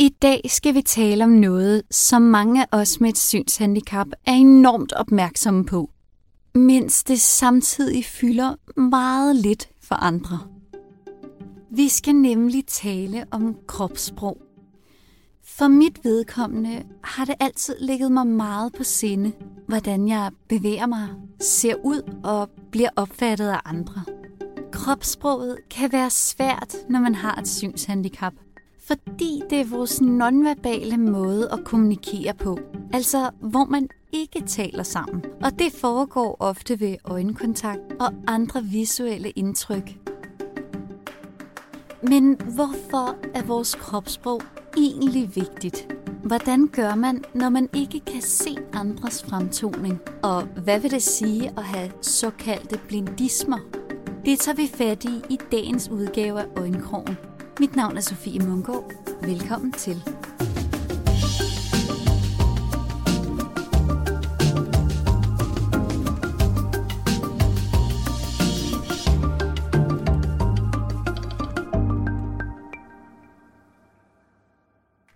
I dag skal vi tale om noget, som mange af os med et synshandicap er enormt opmærksomme på, mens det samtidig fylder meget lidt for andre. Vi skal nemlig tale om kropssprog. For mit vedkommende har det altid ligget mig meget på sinde, hvordan jeg bevæger mig, ser ud og bliver opfattet af andre. Kropssproget kan være svært, når man har et synshandicap – fordi det er vores nonverbale måde at kommunikere på. Altså, hvor man ikke taler sammen. Og det foregår ofte ved øjenkontakt og andre visuelle indtryk. Men hvorfor er vores kropssprog egentlig vigtigt? Hvordan gør man, når man ikke kan se andres fremtoning? Og hvad vil det sige at have såkaldte blindismer? Det tager vi fat i i dagens udgave af Øjenkrogen. Mit navn er Sofie Mungård. Velkommen til.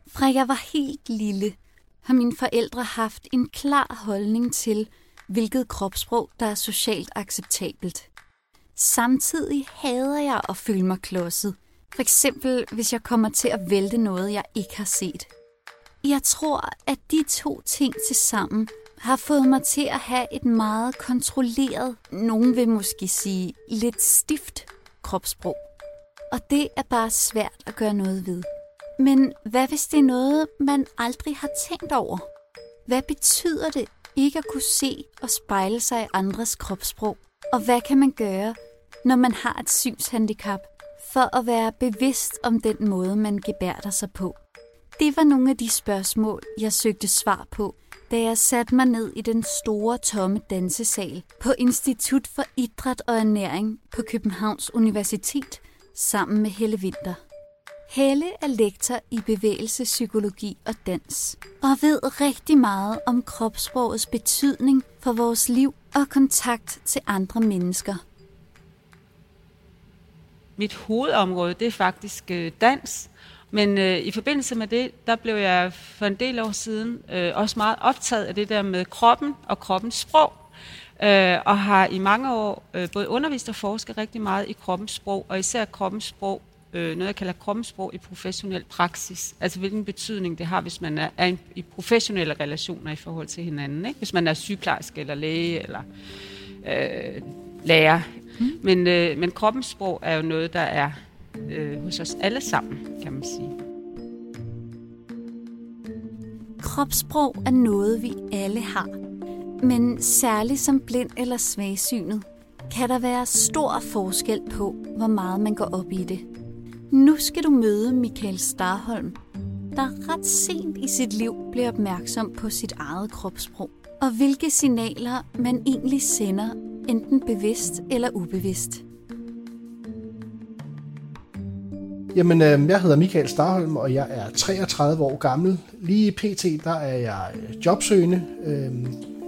Fra jeg var helt lille, har mine forældre haft en klar holdning til, hvilket kropssprog, der er socialt acceptabelt. Samtidig hader jeg at føle mig klodset, for eksempel, hvis jeg kommer til at vælte noget, jeg ikke har set. Jeg tror, at de to ting til sammen har fået mig til at have et meget kontrolleret, nogen vil måske sige lidt stift kropssprog. Og det er bare svært at gøre noget ved. Men hvad hvis det er noget, man aldrig har tænkt over? Hvad betyder det ikke at kunne se og spejle sig i andres kropssprog? Og hvad kan man gøre, når man har et synshandicap? For at være bevidst om den måde, man gebærder sig på? Det var nogle af de spørgsmål, jeg søgte svar på, da jeg satte mig ned i den store tomme dansesal på Institut for Idræt og Ernæring på Københavns Universitet sammen med Helle Winter. Helle er lektor i bevægelsespsykologi og dans, og ved rigtig meget om kropssprogets betydning for vores liv og kontakt til andre mennesker – mit hovedområde, det er faktisk øh, dans. Men øh, i forbindelse med det, der blev jeg for en del år siden øh, også meget optaget af det der med kroppen og kroppens sprog. Øh, og har i mange år øh, både undervist og forsket rigtig meget i kroppens sprog, og især kroppens sprog, øh, noget jeg kalder kroppens sprog i professionel praksis. Altså hvilken betydning det har, hvis man er, er i professionelle relationer i forhold til hinanden. Ikke? Hvis man er sygeplejerske eller læge eller øh, lærer Mm. Men, øh, men kroppens sprog er jo noget, der er øh, hos os alle sammen, kan man sige. Kropssprog er noget, vi alle har. Men særligt som blind eller svagsynet, kan der være stor forskel på, hvor meget man går op i det. Nu skal du møde Michael Starholm, der ret sent i sit liv bliver opmærksom på sit eget kropssprog, og hvilke signaler man egentlig sender enten bevidst eller ubevidst. Jamen, øh, jeg hedder Michael Starholm, og jeg er 33 år gammel. Lige i PT, der er jeg øh, jobsøgende. Øhm,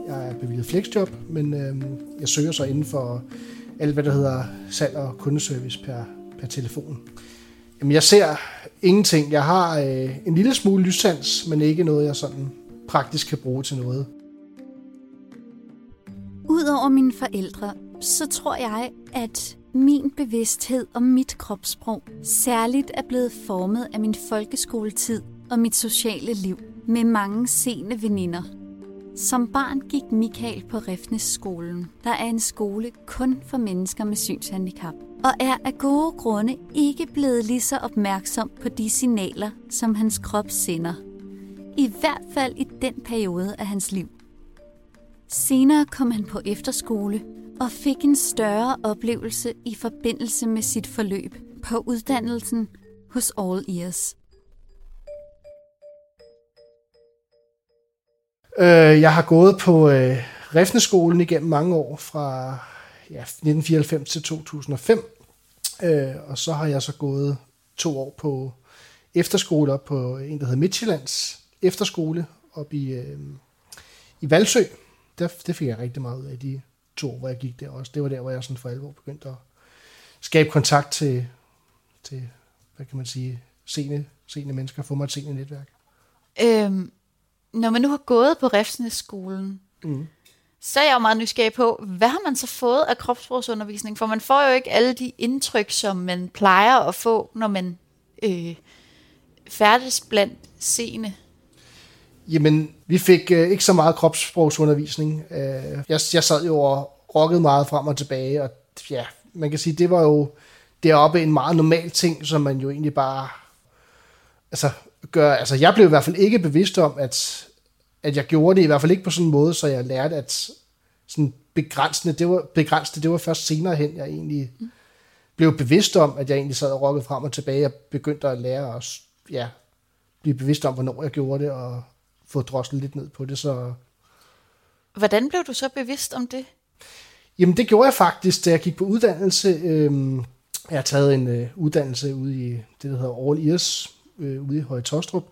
jeg er bevilget flexjob, men øhm, jeg søger så inden for alt, hvad der hedder salg og kundeservice per, per telefon. Jamen, jeg ser ingenting. Jeg har øh, en lille smule lyssans, men ikke noget, jeg sådan praktisk kan bruge til noget. Udover mine forældre, så tror jeg, at min bevidsthed om mit kropssprog særligt er blevet formet af min folkeskoletid og mit sociale liv med mange sene veninder. Som barn gik Michael på Refnes-skolen, der er en skole kun for mennesker med synshandicap, og er af gode grunde ikke blevet lige så opmærksom på de signaler, som hans krop sender. I hvert fald i den periode af hans liv. Senere kom han på efterskole og fik en større oplevelse i forbindelse med sit forløb på uddannelsen hos All Ears. Øh, jeg har gået på øh, Refneskolen igennem mange år, fra ja, 1994 til 2005. Øh, og så har jeg så gået to år på efterskole op på en, der hedder Midtjyllands efterskole op i, øh, i Valsø der, det fik jeg rigtig meget ud af de to hvor jeg gik der også. Det var der, hvor jeg sådan for alvor begyndte at skabe kontakt til, til hvad kan man sige, sene seende mennesker, få mig et seende netværk. Øhm, når man nu har gået på Refsnæsskolen, mm. så er jeg jo meget nysgerrig på, hvad har man så fået af kropssprogsundervisning? For man får jo ikke alle de indtryk, som man plejer at få, når man øh, færdes blandt seende. Jamen, vi fik øh, ikke så meget kropssprogsundervisning. Øh, jeg, jeg sad jo og rokkede meget frem og tilbage, og ja, man kan sige, det var jo deroppe en meget normal ting, som man jo egentlig bare altså, gør. Altså, jeg blev i hvert fald ikke bevidst om, at, at jeg gjorde det, i hvert fald ikke på sådan en måde, så jeg lærte, at sådan begrænsende, det var, begrænsende, det var først senere hen, jeg egentlig mm. blev bevidst om, at jeg egentlig sad og rockede frem og tilbage, og begyndte at lære at ja, blive bevidst om, hvornår jeg gjorde det, og få droslet lidt ned på det. Så... Hvordan blev du så bevidst om det? Jamen det gjorde jeg faktisk, da jeg gik på uddannelse. Øhm, jeg har taget en øh, uddannelse ude i det, der hedder All Ears, øh, ude i Høje Tostrup.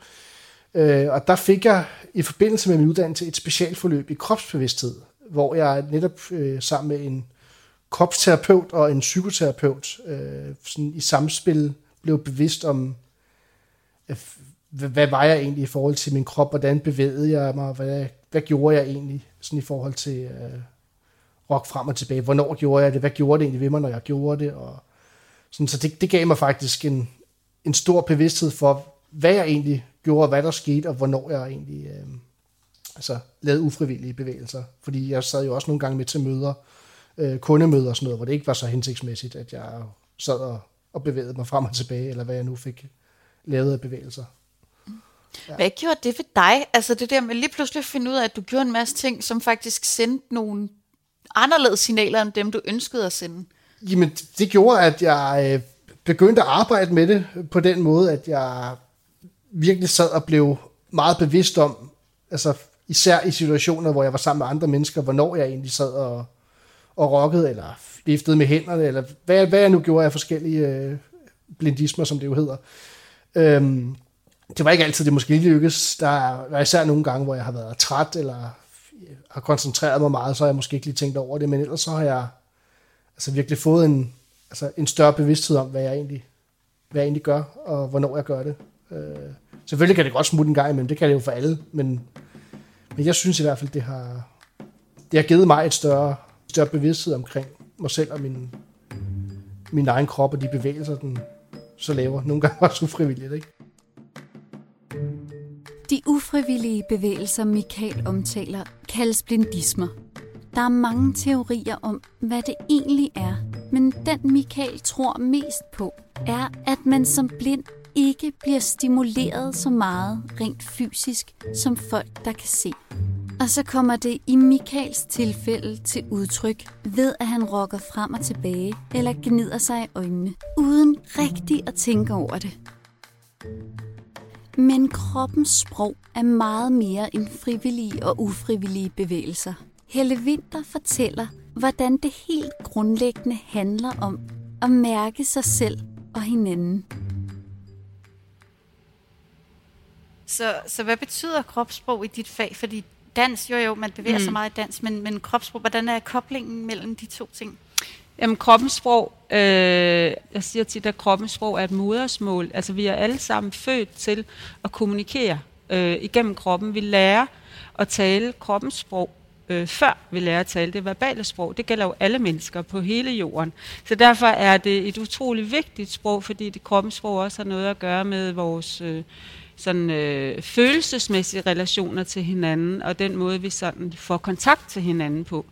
Øh, og der fik jeg i forbindelse med min uddannelse et specialforløb i kropsbevidsthed, hvor jeg netop øh, sammen med en kropsterapeut og en psykoterapeut øh, sådan i samspil blev bevidst om, hvad, hvad var jeg egentlig i forhold til min krop, hvordan bevægede jeg mig, hvad, hvad gjorde jeg egentlig sådan i forhold til øh, rock frem og tilbage, hvornår gjorde jeg det, hvad gjorde det egentlig ved mig, når jeg gjorde det, og sådan, så det, det gav mig faktisk en, en stor bevidsthed for, hvad jeg egentlig gjorde, hvad der skete, og hvornår jeg egentlig øh, altså, lavede ufrivillige bevægelser. Fordi jeg sad jo også nogle gange med til møder, øh, kundemøder og sådan noget, hvor det ikke var så hensigtsmæssigt, at jeg sad og, og bevægede mig frem og tilbage, eller hvad jeg nu fik lavet af bevægelser. Ja. Hvad gjorde det for dig? Altså det der med lige pludselig at finde ud af, at du gjorde en masse ting, som faktisk sendte nogle anderledes signaler end dem, du ønskede at sende. Jamen det, det gjorde, at jeg øh, begyndte at arbejde med det på den måde, at jeg virkelig sad og blev meget bevidst om, altså især i situationer, hvor jeg var sammen med andre mennesker, hvornår jeg egentlig sad og, og rockede, eller liftede med hænderne, eller hvad, hvad jeg nu gjorde af forskellige øh, blindismer, som det jo hedder. Øhm, det var ikke altid, det måske lykkes. Der er især nogle gange, hvor jeg har været træt, eller har koncentreret mig meget, så har jeg måske ikke lige tænkt over det, men ellers så har jeg altså virkelig fået en, altså en større bevidsthed om, hvad jeg egentlig, hvad jeg egentlig gør, og hvornår jeg gør det. Øh, selvfølgelig kan det godt smutte en gang imellem, det kan det jo for alle, men, men jeg synes i hvert fald, det har, det har givet mig et større, større bevidsthed omkring mig selv og min, min egen krop og de bevægelser, den så laver. Nogle gange også ufrivilligt, ikke? De ufrivillige bevægelser, Michael omtaler, kaldes blindismer. Der er mange teorier om, hvad det egentlig er, men den Michael tror mest på, er, at man som blind ikke bliver stimuleret så meget rent fysisk som folk, der kan se. Og så kommer det i Michaels tilfælde til udtryk ved, at han rokker frem og tilbage eller gnider sig i øjnene, uden rigtig at tænke over det. Men kroppens sprog er meget mere end frivillige og ufrivillige bevægelser. Helle Winter fortæller, hvordan det helt grundlæggende handler om at mærke sig selv og hinanden. Så, så hvad betyder kropssprog i dit fag? Fordi dans, jo jo, man bevæger mm. sig meget i dans, men, men kropssprog, hvordan er koblingen mellem de to ting? Jamen kroppens sprog, øh, jeg siger tit, at kroppens sprog er et modersmål. Altså vi er alle sammen født til at kommunikere øh, igennem kroppen. Vi lærer at tale kroppens sprog, øh, før vi lærer at tale det verbale sprog. Det gælder jo alle mennesker på hele jorden. Så derfor er det et utroligt vigtigt sprog, fordi det kroppens sprog også har noget at gøre med vores øh, sådan, øh, følelsesmæssige relationer til hinanden, og den måde, vi sådan får kontakt til hinanden på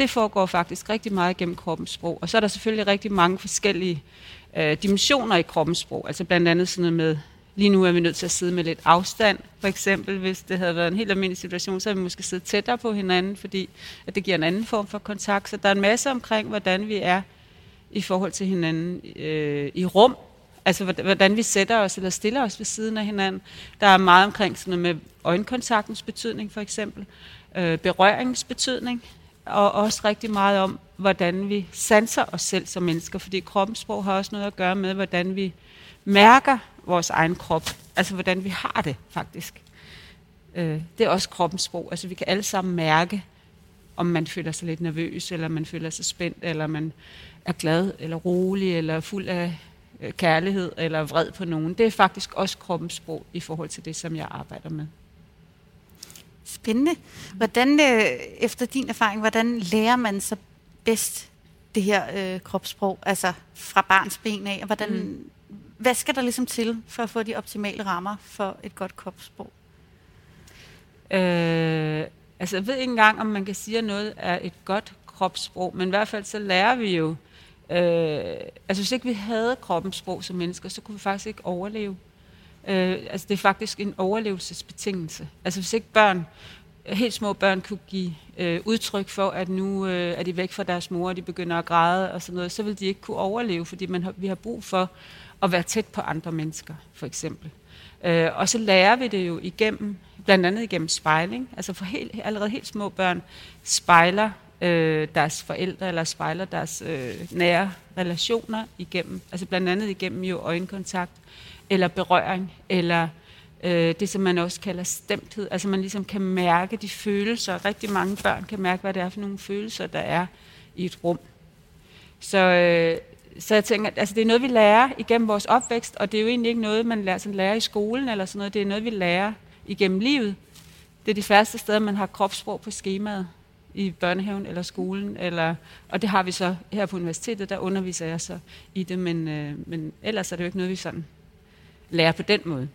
det foregår faktisk rigtig meget gennem kroppens sprog. Og så er der selvfølgelig rigtig mange forskellige øh, dimensioner i kroppens sprog. Altså blandt andet sådan noget med, lige nu er vi nødt til at sidde med lidt afstand. For eksempel, hvis det havde været en helt almindelig situation, så havde vi måske siddet tættere på hinanden, fordi at det giver en anden form for kontakt. Så der er en masse omkring, hvordan vi er i forhold til hinanden øh, i rum. Altså hvordan vi sætter os eller stiller os ved siden af hinanden. Der er meget omkring sådan noget med øjenkontaktens betydning for eksempel. Øh, berøringens betydning og også rigtig meget om, hvordan vi sanser os selv som mennesker, fordi kroppensprog har også noget at gøre med, hvordan vi mærker vores egen krop, altså hvordan vi har det faktisk. Øh, det er også kroppens sprog, altså vi kan alle sammen mærke, om man føler sig lidt nervøs, eller man føler sig spændt, eller man er glad, eller rolig, eller fuld af øh, kærlighed eller vred på nogen. Det er faktisk også kroppens sprog i forhold til det, som jeg arbejder med. Spændende. Hvordan, øh, efter din erfaring, hvordan lærer man så bedst det her øh, kropssprog, altså fra barns ben af? Og hvordan, mm. Hvad skal der ligesom til for at få de optimale rammer for et godt kropssprog? Øh, altså jeg ved ikke engang, om man kan sige, at noget er et godt kropssprog, men i hvert fald så lærer vi jo, øh, altså hvis ikke vi havde kroppens sprog som mennesker, så kunne vi faktisk ikke overleve. Øh, altså det er faktisk en overlevelsesbetingelse. Altså hvis ikke børn, helt små børn kunne give øh, udtryk for, at nu øh, er de væk fra deres mor, og de begynder at græde og sådan noget, så vil de ikke kunne overleve, fordi man har, vi har brug for at være tæt på andre mennesker, for eksempel. Øh, og så lærer vi det jo igennem, blandt andet igennem spejling. Altså for helt, allerede helt små børn spejler øh, deres forældre, eller spejler deres øh, nære relationer igennem. Altså blandt andet igennem jo øjenkontakt, eller berøring, eller øh, det, som man også kalder stemthed. Altså man ligesom kan mærke de følelser. Rigtig mange børn kan mærke, hvad det er for nogle følelser, der er i et rum. Så, øh, så jeg tænker, altså det er noget, vi lærer igennem vores opvækst, og det er jo egentlig ikke noget, man lærer, sådan lærer i skolen eller sådan noget. Det er noget, vi lærer igennem livet. Det er de første steder, man har kropssprog på skemaet i børnehaven eller skolen, eller, og det har vi så her på universitetet, der underviser jeg så i det, men, øh, men ellers er det jo ikke noget, vi sådan lærer på den måde.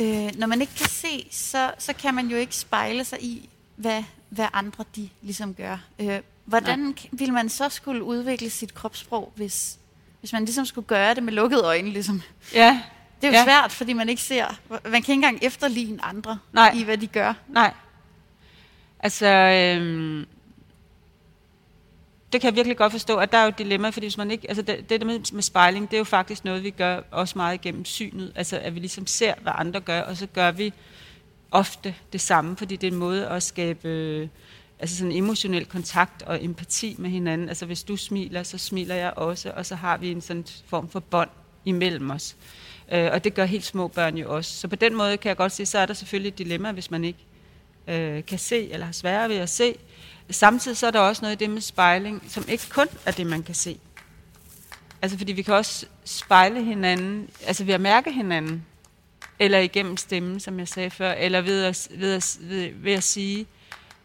Øh, når man ikke kan se, så, så kan man jo ikke spejle sig i, hvad, hvad andre de ligesom gør. Øh, hvordan Nej. vil man så skulle udvikle sit kropssprog, hvis, hvis man ligesom skulle gøre det med lukkede øjne? Ligesom? Ja. Det er jo ja. svært, fordi man ikke ser, man kan ikke engang efterligne andre Nej. i, hvad de gør. Nej. Altså, øhm, det kan jeg virkelig godt forstå, at der er jo et dilemma, fordi hvis man ikke, altså det, det der med, med spejling, det er jo faktisk noget, vi gør også meget igennem synet, altså at vi ligesom ser, hvad andre gør, og så gør vi ofte det samme, fordi det er en måde at skabe øh, altså sådan emotionel kontakt og empati med hinanden. Altså hvis du smiler, så smiler jeg også, og så har vi en sådan form for bånd imellem os. Øh, og det gør helt små børn jo også. Så på den måde kan jeg godt sige, så er der selvfølgelig et dilemma, hvis man ikke øh, kan se, eller har svære ved at se, Samtidig så er der også noget i det med spejling, som ikke kun er det, man kan se. Altså fordi vi kan også spejle hinanden, altså ved at mærke hinanden, eller igennem stemmen, som jeg sagde før, eller ved at, ved at, ved, ved at sige,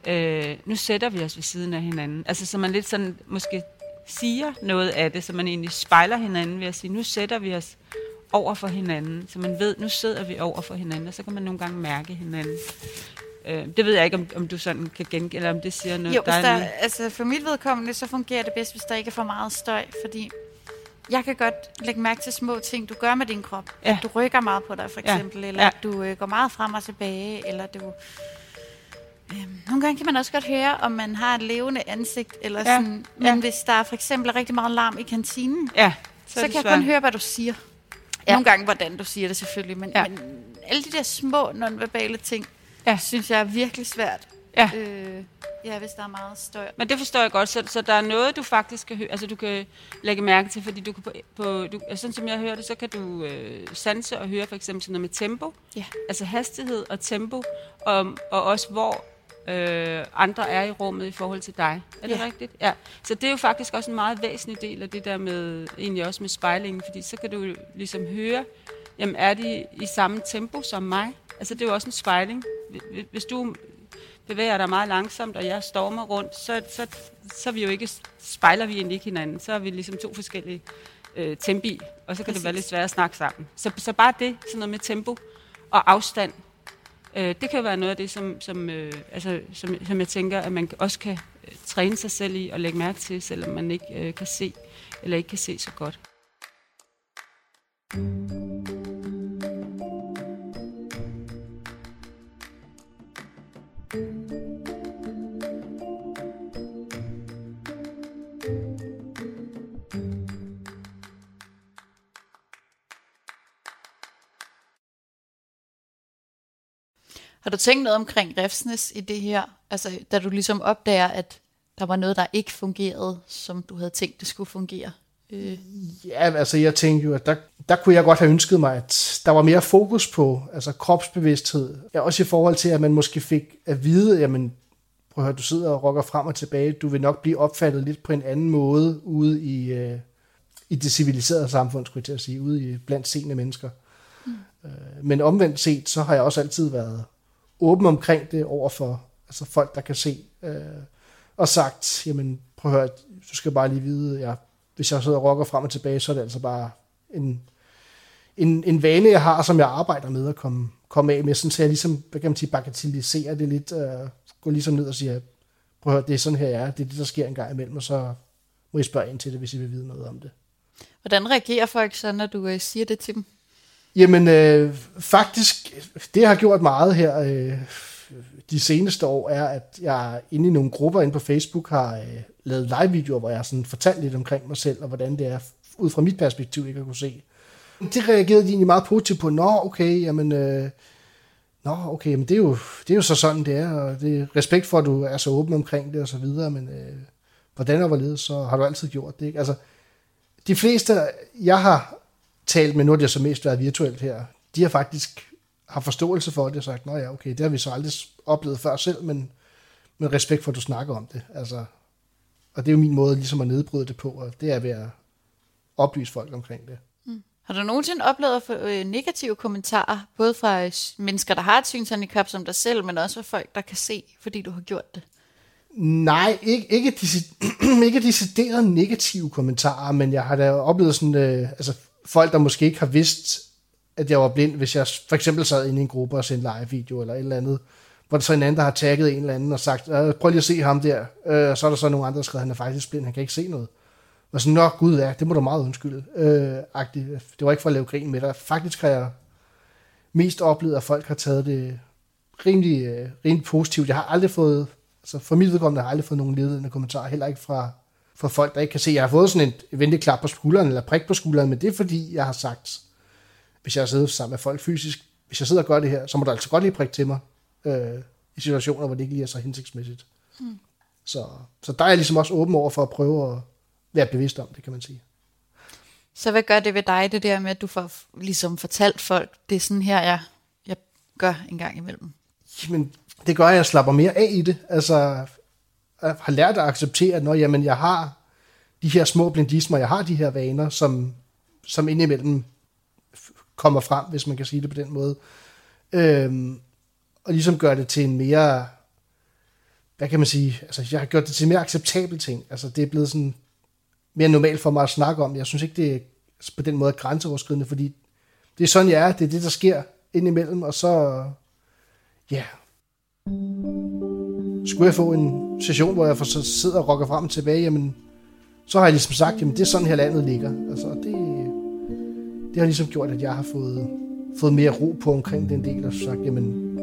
øh, nu sætter vi os ved siden af hinanden. Altså så man lidt sådan måske siger noget af det, så man egentlig spejler hinanden ved at sige, nu sætter vi os over for hinanden, så man ved, nu sidder vi over for hinanden, og så kan man nogle gange mærke hinanden. Øh, det ved jeg ikke, om, om du sådan kan genkende, eller om det siger noget. Jo, der, der altså for mit vedkommende, så fungerer det bedst, hvis der ikke er for meget støj, fordi jeg kan godt lægge mærke til små ting, du gør med din krop. Ja. At du rykker meget på dig, for eksempel, ja. eller ja. at du øh, går meget frem og tilbage, eller du... Øh, nogle gange kan man også godt høre, om man har et levende ansigt, eller ja. sådan, men ja. hvis der er for eksempel rigtig meget larm i kantinen, ja, så, så kan jeg kun høre, hvad du siger. Ja. Nogle gange, hvordan du siger det selvfølgelig, men, ja. men alle de der små nonverbale ting, ja. synes jeg er virkelig svært. Ja. Øh, ja, hvis der er meget støj. Men det forstår jeg godt, så, så der er noget, du faktisk kan høre, altså du kan lægge mærke til, fordi du kan på, på du, sådan som jeg hører det, så kan du øh, sanse og høre for eksempel sådan noget med tempo, ja. altså hastighed og tempo, og, og også hvor øh, andre er i rummet i forhold til dig. Er det ja. rigtigt? Ja. Så det er jo faktisk også en meget væsentlig del af det der med, egentlig også med spejlingen, fordi så kan du ligesom høre, jamen er de i samme tempo som mig? Altså det er jo også en spejling hvis du bevæger dig meget langsomt, og jeg stormer rundt, så, så, så vi jo ikke, spejler vi egentlig ikke hinanden. Så er vi ligesom to forskellige øh, tempi, og så kan Præcis. det være lidt svært at snakke sammen. Så, så bare det, sådan noget med tempo og afstand, øh, det kan være noget af det, som, som, øh, altså, som, som jeg tænker, at man også kan øh, træne sig selv i og lægge mærke til, selvom man ikke øh, kan se eller ikke kan se så godt. Har du tænkt noget omkring Refsnes i det her? Altså, da du ligesom opdager, at der var noget, der ikke fungerede, som du havde tænkt, det skulle fungere? Øh. Ja, altså jeg tænkte jo, at der, der kunne jeg godt have ønsket mig, at der var mere fokus på altså kropsbevidsthed. Ja, også i forhold til, at man måske fik at vide, jamen, prøv at høre, du sidder og rokker frem og tilbage, du vil nok blive opfattet lidt på en anden måde ude i, øh, i det civiliserede samfund, skulle jeg til at sige, ude i blandt seende mennesker. Mm. Øh, men omvendt set, så har jeg også altid været åben omkring det over for altså folk, der kan se, øh, og sagt, jamen prøv at høre, du skal bare lige vide, jeg, hvis jeg sidder og rocker frem og tilbage, så er det altså bare en, en, en vane, jeg har, som jeg arbejder med at komme, komme af med, sådan, så jeg ligesom, hvad kan man sige, bagatelliserer det lidt, øh, går ligesom ned og siger, prøv at høre, det er sådan her, jeg er, det er det, der sker en gang imellem, og så må I spørge ind til det, hvis I vil vide noget om det. Hvordan reagerer folk så, når du øh, siger det til dem? Jamen, øh, faktisk, det jeg har gjort meget her øh, de seneste år, er, at jeg inde i nogle grupper inde på Facebook har øh, lavet live-videoer, hvor jeg har sådan fortalt lidt omkring mig selv, og hvordan det er, ud fra mit perspektiv, ikke at kunne se. Det reagerede de egentlig meget positivt på. Nå, okay, jamen... Øh, Nå, okay, men det er, jo, det er jo så sådan, det er, og det er respekt for, at du er så åben omkring det og så videre, men øh, hvordan og hvorledes, så har du altid gjort det. Ikke? Altså, de fleste, jeg har talt med, nu har det så mest været virtuelt her, de har faktisk har forståelse for det og sagt, nå ja, okay, det har vi så aldrig oplevet før selv, men, men respekt for, at du snakker om det. Altså, og det er jo min måde ligesom at nedbryde det på, og det er ved at oplyse folk omkring det. Mm. Har du nogensinde oplevet få øh, negative kommentarer, både fra øh, mennesker, der har et synshandicap som dig selv, men også fra folk, der kan se, fordi du har gjort det? Nej, ikke, ikke, decideret, ikke decideret negative kommentarer, men jeg har da oplevet sådan, øh, altså folk, der måske ikke har vidst, at jeg var blind, hvis jeg for eksempel sad inde i en gruppe og sendte live-video eller et eller andet, hvor der så en anden, der har tagget en eller anden og sagt, øh, prøv lige at se ham der, øh, så er der så nogle andre, der skrev, han er faktisk blind, han kan ikke se noget. Og sådan, nok gud ja, det må du meget undskylde. Øh, agtigt. Det var ikke for at lave grin med dig. Faktisk har jeg mest oplevet, at folk har taget det rimelig, øh, rimelig positivt. Jeg har aldrig fået, altså for mit vedkommende har jeg aldrig fået nogen ledende kommentarer, heller ikke fra, fra folk, der ikke kan se. Jeg har fået sådan et venlig klap på skulderen, eller prik på skulderen, men det er fordi, jeg har sagt, hvis jeg sidder sammen med folk fysisk, hvis jeg sidder og gør det her, så må du altså godt lige prikke til mig, øh, i situationer, hvor det ikke lige er så hensigtsmæssigt. Mm. Så, så der er jeg ligesom også åben over for at prøve at være bevidst om det, kan man sige. Så hvad gør det ved dig, det der med, at du får ligesom fortalt folk, det er sådan her, jeg, jeg gør en gang imellem? Jamen, det gør, at jeg slapper mere af i det. Altså, har lært at acceptere, at når jamen, jeg har de her små blindismer, jeg har de her vaner, som, som indimellem kommer frem, hvis man kan sige det på den måde. Øhm, og ligesom gør det til en mere, hvad kan man sige, altså jeg har gjort det til en mere acceptabel ting. Altså det er blevet sådan mere normalt for mig at snakke om. Jeg synes ikke, det er på den måde grænseoverskridende, fordi det er sådan, jeg er. Det er det, der sker indimellem, og så, ja, skulle jeg få en session, hvor jeg så sidder og rokker frem og tilbage, jamen, så har jeg ligesom sagt, jamen det er sådan her landet ligger. Altså, det, det har ligesom gjort, at jeg har fået, fået mere ro på omkring den del, og sagt, jamen,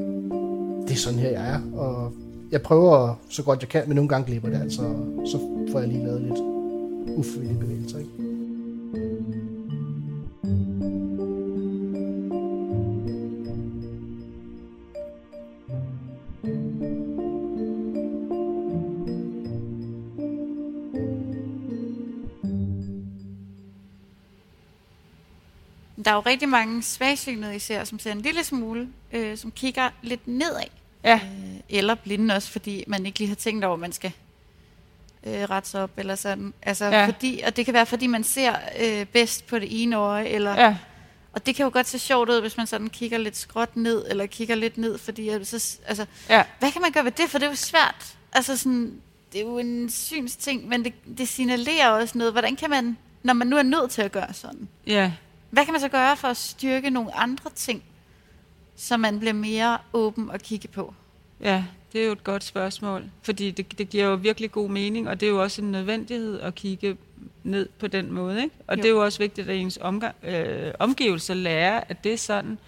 det er sådan her, jeg er. Og jeg prøver så godt jeg kan, men nogle gange glipper det, altså, så får jeg lige lavet lidt ufrivillige bevægelser. Ikke? Der er jo rigtig mange svagsynede især, som ser en lille smule, øh, som kigger lidt nedad. Ja. Øh, eller blinde også, fordi man ikke lige har tænkt over, at man skal øh, rette op eller sådan. Altså, Ja. fordi, og det kan være, fordi man ser øh, bedst på det ene øje, eller, Ja, og det kan jo godt se sjovt ud, hvis man sådan kigger lidt skråt ned, eller kigger lidt ned, fordi så, altså, ja, hvad kan man gøre ved det? For det er jo svært. Altså sådan, det er jo en synsting, men det, det signalerer også noget. Hvordan kan man, når man nu er nødt til at gøre sådan, ja. Hvad kan man så gøre for at styrke nogle andre ting, så man bliver mere åben at kigge på? Ja, det er jo et godt spørgsmål, fordi det, det giver jo virkelig god mening, og det er jo også en nødvendighed at kigge ned på den måde. Ikke? Og Jo. det er jo også vigtigt, at ens omgang, øh, omgivelser lærer, at det er sådan,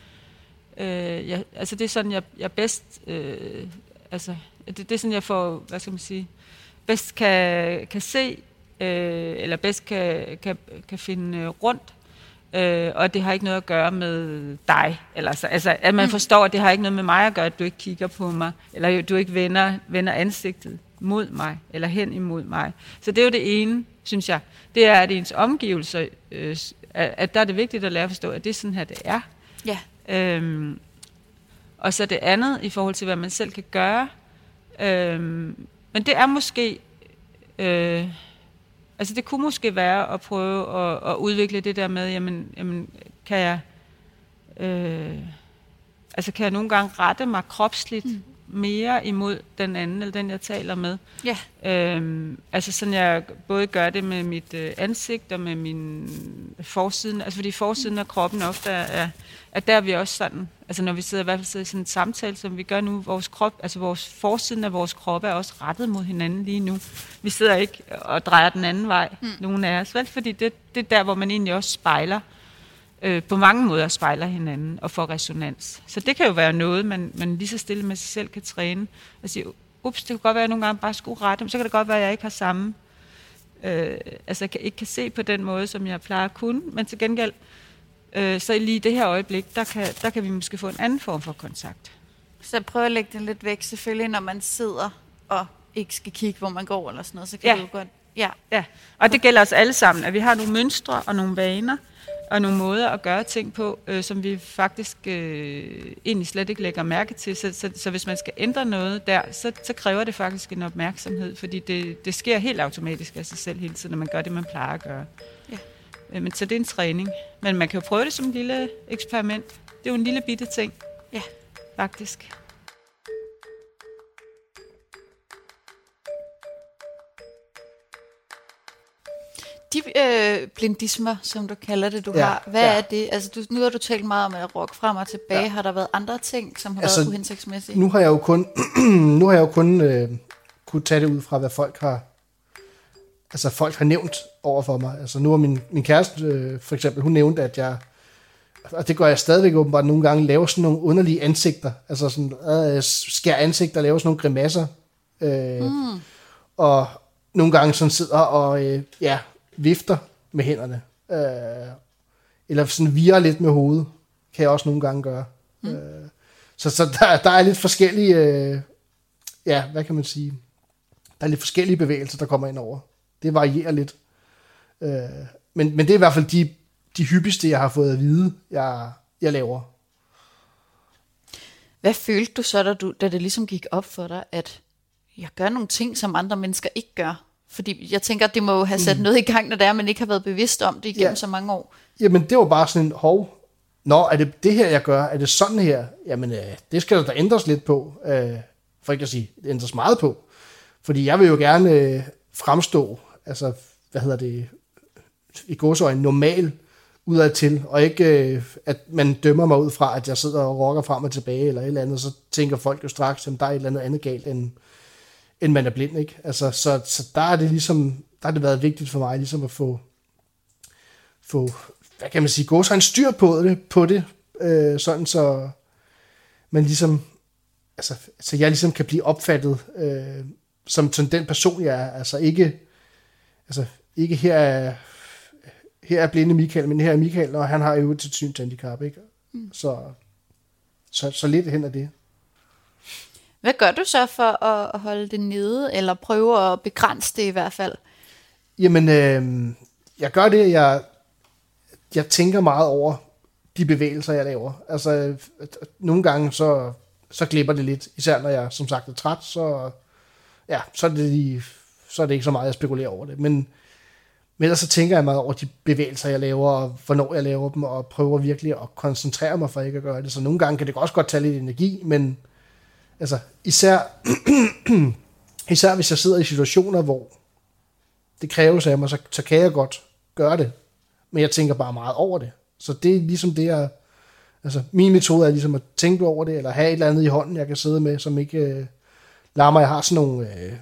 øh, jeg, altså det er sådan, jeg, jeg bedst, øh, altså det, det er sådan, jeg får, hvad skal man sige, bedst kan, kan se, øh, eller bedst kan, kan, kan finde rundt Øh, og det har ikke noget at gøre med dig. Eller, så, altså, at man forstår, at det har ikke noget med mig at gøre, at du ikke kigger på mig, eller du ikke vender, vender ansigtet mod mig, eller hen imod mig. Så det er jo det ene, synes jeg. Det er, at ens omgivelser, øh, at, at der er det vigtigt at lære at forstå, at det er sådan her, det er. Ja. Øhm, og så det andet i forhold til, hvad man selv kan gøre. Øhm, men det er måske... Øh, Altså det kunne måske være at prøve at, at udvikle det der med, jamen, jamen kan jeg, øh, altså kan jeg nogle gange rette mig kropsligt mm mere imod den anden, eller den jeg taler med. Ja. Øhm, altså sådan jeg både gør det med mit øh, ansigt og med min forsiden, altså fordi forsiden af kroppen ofte er, er, er der vi også sådan, altså når vi sidder i hvert fald sidder i sådan en samtale, som vi gør nu, vores krop, altså vores forsiden af vores krop er også rettet mod hinanden lige nu. Vi sidder ikke og drejer den anden vej, mm. nogen af os, vel? Fordi det, det er der, hvor man egentlig også spejler, øh, på mange måder spejler hinanden og får resonans. Så det kan jo være noget, man, man lige så stille med sig selv kan træne. Og sige, ups, det kan godt være, at jeg nogle gange bare skulle rette, men så kan det godt være, at jeg ikke har samme, øh, altså kan, ikke kan se på den måde, som jeg plejer at kunne, men til gengæld, øh, så lige i det her øjeblik, der kan, der kan vi måske få en anden form for kontakt. Så prøv at lægge det lidt væk, selvfølgelig, når man sidder og ikke skal kigge, hvor man går eller sådan noget, så kan Ja. du jo godt... Ja, Ja, og det gælder os alle sammen, at vi har nogle mønstre og nogle vaner, og nogle måder at gøre ting på, øh, som vi faktisk øh, egentlig slet ikke lægger mærke til. Så, så, så hvis man skal ændre noget der, så, så kræver det faktisk en opmærksomhed, fordi det, det sker helt automatisk af sig selv hele tiden, når man gør det, man plejer at gøre. Ja. Øh, men, så det er en træning. Men man kan jo prøve det som en lille eksperiment. Det er jo en lille bitte ting. Ja. Faktisk. De øh, blindismer, som du kalder det, du Ja, har, hvad ja. er det? Altså, du, nu har du talt meget om at rock frem og tilbage. Ja. Har der været andre ting, som har Altså, været uhensigtsmæssige? Nu har jeg jo kun, nu har jeg jo kun øh, kunne tage det ud fra, hvad folk har, altså folk har nævnt over for mig. Altså nu har min, min kæreste øh, for eksempel, hun nævnte, at jeg, og det gør jeg stadigvæk åbenbart nogle gange, laver sådan nogle underlige ansigter. Altså sådan, øh, skær ansigter, laver sådan nogle grimasser. Øh, mm. Og nogle gange sådan sidder og øh, ja, vifter med hænderne. Øh, eller sådan virer lidt med hovedet. Kan jeg også nogle gange gøre. Mm. Øh, så, så der, der er lidt forskellige, øh, ja, hvad kan man sige, der er lidt forskellige bevægelser, der kommer ind over. Det varierer lidt. Øh, men, men det er i hvert fald de, de hyppigste, jeg har fået at vide, jeg, jeg laver. Hvad følte du så, da, du, da det ligesom gik op for dig, at jeg gør nogle ting, som andre mennesker ikke gør? Fordi jeg tænker, at det må have sat mm. noget i gang, når det er, man ikke har været bevidst om det igennem Ja. så mange år. Jamen, det var bare sådan en, hov, Nå, er det det her, jeg gør? Er det sådan her? Jamen, øh, det skal der da ændres lidt på. Øh, for ikke at sige, det ændres meget på. Fordi jeg vil jo gerne øh, fremstå, altså, hvad hedder det, i godsøjne normal udad til, og ikke, øh, at man dømmer mig ud fra, at jeg sidder og rocker frem og tilbage, eller et eller andet, så tænker folk jo straks, at der er et eller andet andet galt, end, end man er blind, ikke? Altså, så, så der er det ligesom, der har det været vigtigt for mig, ligesom at få, få hvad kan man sige, gå så en styr på det, på det øh, sådan så man ligesom, altså, så jeg ligesom kan blive opfattet øh, som, som den person, jeg er. Altså ikke, altså ikke her er, her er blinde Michael, men her er Michael, og han har jo et synshandicap, ikke? Mm. Så, så, så lidt hen af det. Hvad gør du så for at, holde det nede, eller prøve at begrænse det i hvert fald? Jamen, øh, jeg gør det, jeg, jeg tænker meget over de bevægelser, jeg laver. Altså, nogle gange så, så glipper det lidt, især når jeg som sagt er træt, så, ja, så, er det lige, så er det ikke så meget, jeg spekulerer over det. Men, men ellers så tænker jeg meget over de bevægelser, jeg laver, og hvornår jeg laver dem, og prøver virkelig at koncentrere mig for ikke at gøre det. Så nogle gange kan det også godt tage lidt energi, men altså, især, især hvis jeg sidder i situationer, hvor det kræves af mig, så, så kan jeg godt gøre det. Men jeg tænker bare meget over det. Så det er ligesom det, jeg... Altså, min metode er ligesom at tænke over det, eller have et eller andet i hånden, jeg kan sidde med, som ikke øh, lader mig. Jeg har sådan nogle, øh,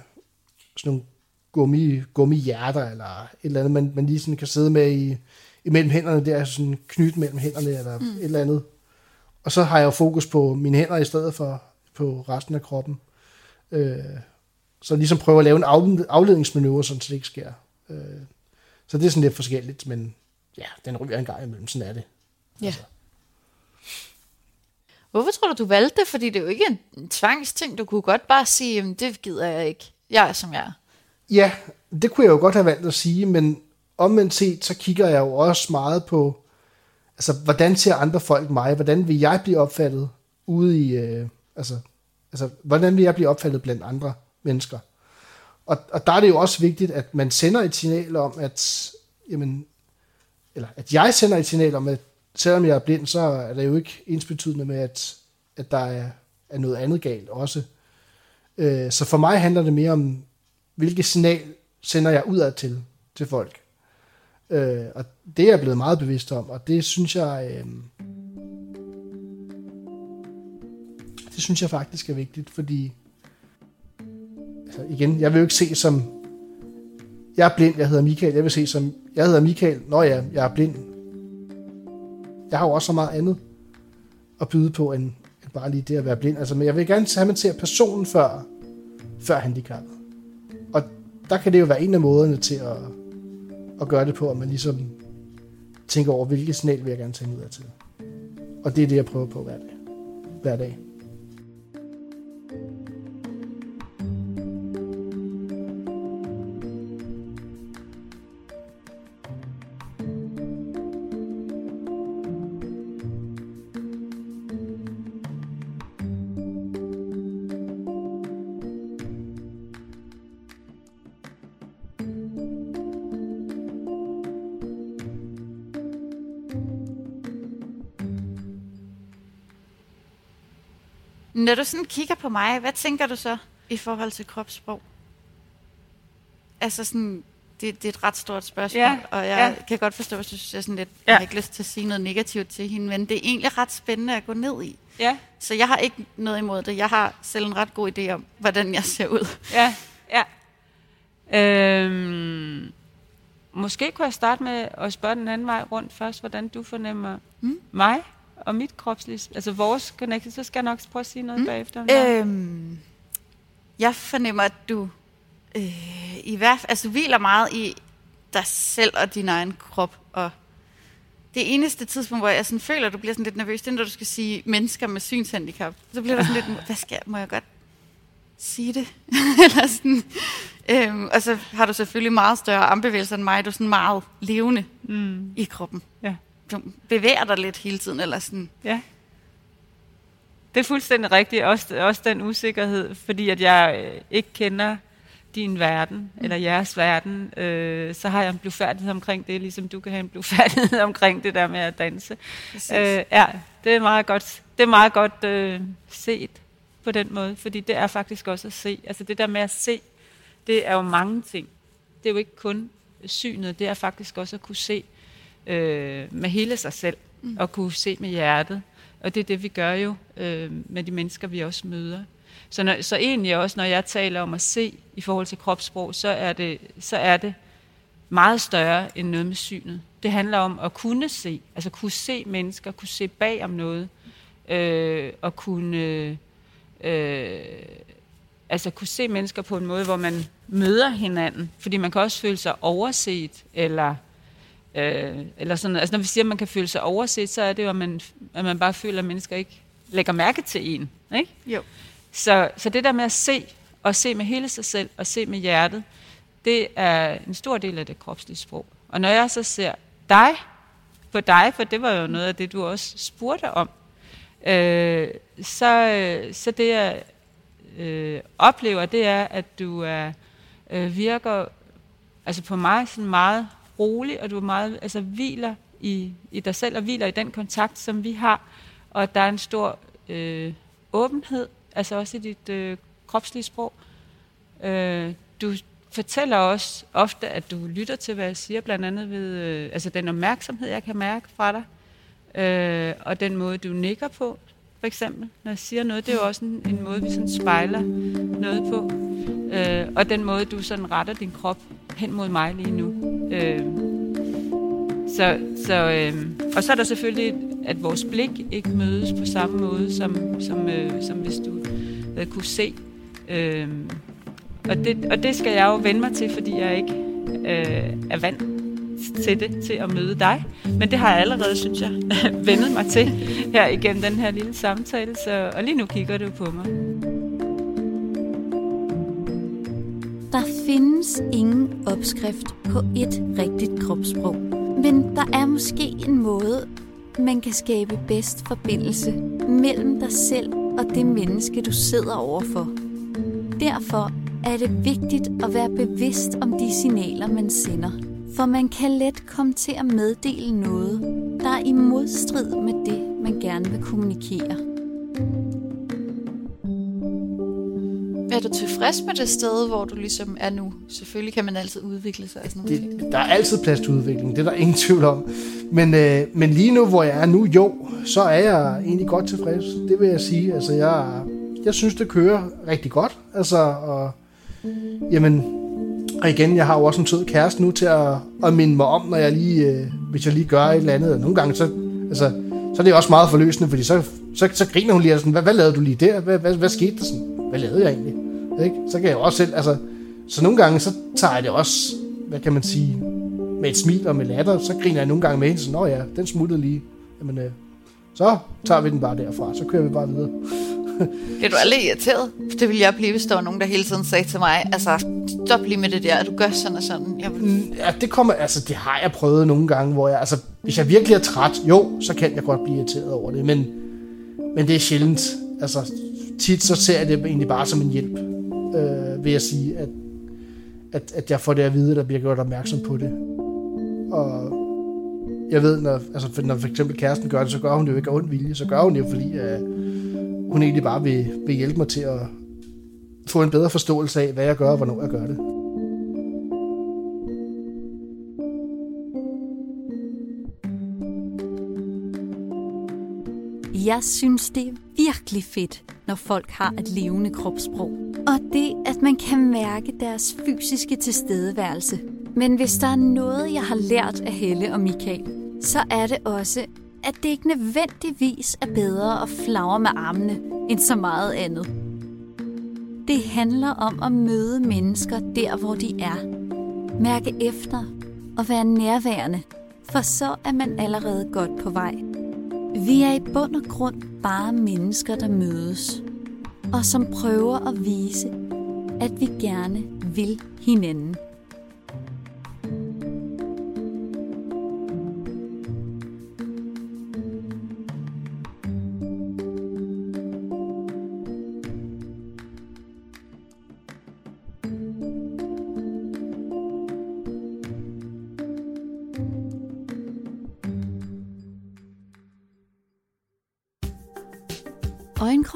sådan nogle gummi, gummihjerter, eller et eller andet, man, man lige sådan kan sidde med i, imellem hænderne der, sådan knyt mellem hænderne, eller mm. et eller andet. Og så har jeg jo fokus på mine hænder i stedet for på resten af kroppen. Øh, så ligesom prøve at lave en af, afledningsmanøvre, sådan så det ikke sker. Øh, så det er sådan lidt forskelligt, men ja, den ryger en gang imellem, sådan er det. Ja. Hvorfor tror du, du valgte det? Fordi det er jo ikke en, en tvangsting. Du kunne godt bare sige, "Jamen, det gider jeg ikke. Jeg er, som jeg er. Ja, det kunne jeg jo godt have valgt at sige, men omvendt set, så kigger jeg jo også meget på, altså, hvordan ser andre folk mig? Hvordan vil jeg blive opfattet ude i, øh, altså, altså, hvordan vil jeg blive opfattet blandt andre mennesker? Og, og der er det jo også vigtigt, at man sender et signal om, at, jamen, eller at jeg sender et signal om, at selvom jeg er blind, så er det jo ikke ensbetydende med, at, at der er, er noget andet galt også. Øh, så for mig handler det mere om, hvilket signal sender jeg udad til, til folk. Øh, og det er jeg blevet meget bevidst om, og det synes jeg... Øh, det synes jeg faktisk er vigtigt, fordi altså igen, jeg vil jo ikke se som jeg er blind, jeg hedder Michael, jeg vil se som jeg hedder Michael, når ja, jeg er blind. Jeg har jo også så meget andet at byde på, end, end bare lige det at være blind. Altså, men jeg vil gerne have, at man ser personen før, før handicappet. Og der kan det jo være en af måderne til at, at gøre det på, at man ligesom tænker over, hvilket signal vil jeg gerne tænke ud af til. Og det er det, jeg prøver på hver dag. Hver dag. Når du sådan kigger på mig, hvad tænker du så i forhold til kropssprog? Altså sådan, det, det er et ret stort spørgsmål, Ja, og jeg ja. kan godt forstå, hvis du synes, jeg, sådan lidt, Ja. jeg har ikke lyst til at sige noget negativt til hende, men det er egentlig ret spændende at gå ned i. Ja, Så jeg har ikke noget imod det. Jeg har selv en ret god idé om, hvordan jeg ser ud. ja, ja. Øhm, måske kunne jeg starte med at spørge den anden vej rundt først, hvordan du fornemmer mm. mig og mit kropsliv, altså vores connection, så skal jeg nok prøve at sige noget mm. bagefter. om. Øhm, jeg fornemmer, at du øh, i hvert fald altså, hviler meget i dig selv og din egen krop. Og det eneste tidspunkt, hvor jeg sådan føler, at du bliver sådan lidt nervøs, det er, når du skal sige mennesker med synshandicap. Så bliver du sådan lidt, hvad skal jeg, må jeg godt sige det? Eller sådan. Øhm, og så har du selvfølgelig meget større armbevægelser end mig. Du er sådan meget levende Mm. i kroppen. Ja. Du bevæger dig lidt hele tiden, eller sådan. Ja. Det er fuldstændig rigtigt. Også, også den usikkerhed, fordi at jeg øh, ikke kender din verden, mm. eller jeres verden, øh, så har jeg en blufærdighed omkring det, ligesom du kan have en blufærdighed omkring det der med at danse. Præcis. Øh, ja, det er meget godt, det er meget godt øh, set på den måde, fordi det er faktisk også at se. Altså det der med at se, det er jo mange ting. Det er jo ikke kun synet, det er faktisk også at kunne se øh, med hele sig selv, mm. og kunne se med hjertet. Og det er det, vi gør jo øh, med de mennesker, vi også møder. Så, når, så egentlig også, når jeg taler om at se i forhold til kropssprog, så er det, så er det meget større end noget med synet. Det handler om at kunne se, altså kunne se mennesker, kunne se bag om noget, øh, og kunne, øh, altså kunne se mennesker på en måde, hvor man møder hinanden. Fordi man kan også føle sig overset, eller, øh, eller sådan. Altså når vi siger, at man kan føle sig overset, så er det jo, at man, at man bare føler, at mennesker ikke lægger mærke til en. Ikke? Jo. Så, så det der med at se, og se med hele sig selv, og se med hjertet, det er en stor del af det kropslige sprog. Og når jeg så ser dig, på dig, for det var jo noget af det, du også spurgte om, øh, så, så det jeg øh, oplever, det er, at du er, øh, virker altså på mig sådan meget rolig, og du er meget, altså hviler i, i dig selv, og hviler i den kontakt, som vi har, og at der er en stor øh, åbenhed, altså også i dit øh, kropslige sprog. Øh, du fortæller også ofte, at du lytter til, hvad jeg siger, blandt andet ved øh, altså den opmærksomhed, jeg kan mærke fra dig, øh, og den måde, du nikker på, for eksempel, når jeg siger noget. Det er jo også en, en måde, vi sådan spejler noget på. Øh, og den måde, du sådan retter din krop hen mod mig lige nu. Øh, så, så, øh, og så er der selvfølgelig, at vores blik ikke mødes på samme måde, som, som, øh, som hvis du øh, kunne se. Øh, og, det, og det skal jeg jo vende mig til, fordi jeg ikke øh, er vant til det, til at møde dig. Men det har jeg allerede, synes jeg, vendet mig til her igennem den her lille samtale. Så, og lige nu kigger du på mig. Der findes ingen opskrift på et rigtigt kropssprog. Men der er måske en måde, man kan skabe bedst forbindelse mellem dig selv og det menneske, du sidder overfor. Derfor er det vigtigt at være bevidst om de signaler, man sender. For man kan let komme til at meddele noget, der er i modstrid med det, man gerne vil kommunikere. Er du tilfreds med det sted, hvor du ligesom er nu? Selvfølgelig kan man altid udvikle sig og sådan noget. det, der er altid plads til udvikling, det er der ingen tvivl om. Men, øh, men lige nu, hvor jeg er nu, jo, så er jeg egentlig godt tilfreds. Det vil jeg sige. Altså, jeg, jeg synes, det kører rigtig godt. Altså, og, jamen, og igen, jeg har jo også en sød kæreste nu til at, at minde mig om, når jeg lige, øh, hvis jeg lige gør et eller andet. Og nogle gange, så, altså, så er det også meget forløsende, fordi så, så, så griner hun lige og sådan, hvad, hvad lavede du lige der? Hvad, hvad, hvad skete der sådan? Hvad lavede jeg egentlig? Ikke? Så kan jeg også selv, altså, så nogle gange, så tager jeg det også, hvad kan man sige, med et smil og med latter, så griner jeg nogle gange med hende, så nå ja, den smuttede lige. Jamen, øh, så tager vi den bare derfra, så kører vi bare videre. Bliver du aldrig irriteret? Det ville jeg blive, hvis der var nogen, der hele tiden sagde til mig, altså, stop lige med det der, du gør sådan og sådan. Jeg vil... Mm, Ja, det kommer, altså det har jeg prøvet nogle gange, hvor jeg, altså hvis jeg virkelig er træt, jo, så kan jeg godt blive irriteret over det, men, men det er sjældent. Altså tit så ser jeg det egentlig bare som en hjælp, øh, vil jeg sige, at, at, at jeg får det at vide, at der bliver gjort opmærksom på det. Og jeg ved, når, altså, for når for eksempel kæresten gør det, så gør hun det jo ikke af ond vilje, så gør hun det jo, fordi øh, hun egentlig bare vil, vil hjælpe mig til at få en bedre forståelse af, hvad jeg gør og hvornår jeg gør det. Jeg synes, det er virkelig fedt, når folk har et levende kropssprog. Og det, at man kan mærke deres fysiske tilstedeværelse. Men hvis der er noget, jeg har lært af Helle og Michael, så er det også, at det ikke nødvendigvis er bedre at flagre med armene end så meget andet. Det handler om at møde mennesker der, hvor de er. Mærke efter og være nærværende, for så er man allerede godt på vej. Vi er i bund og grund bare mennesker, der mødes, og som prøver at vise, at vi gerne vil hinanden.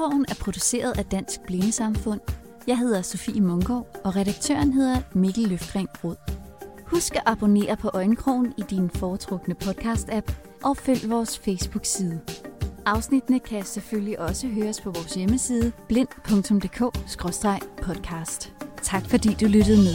Øjenkrogen er produceret af Dansk Blindesamfund. Jeg hedder Sofie Munkov, og redaktøren hedder Mikkel Løftring Rod. Husk at abonnere på Øjenkrogen i din foretrukne podcast-app, og følg vores Facebook-side. Afsnittene kan selvfølgelig også høres på vores hjemmeside blind.dk-podcast. Tak fordi du lyttede med.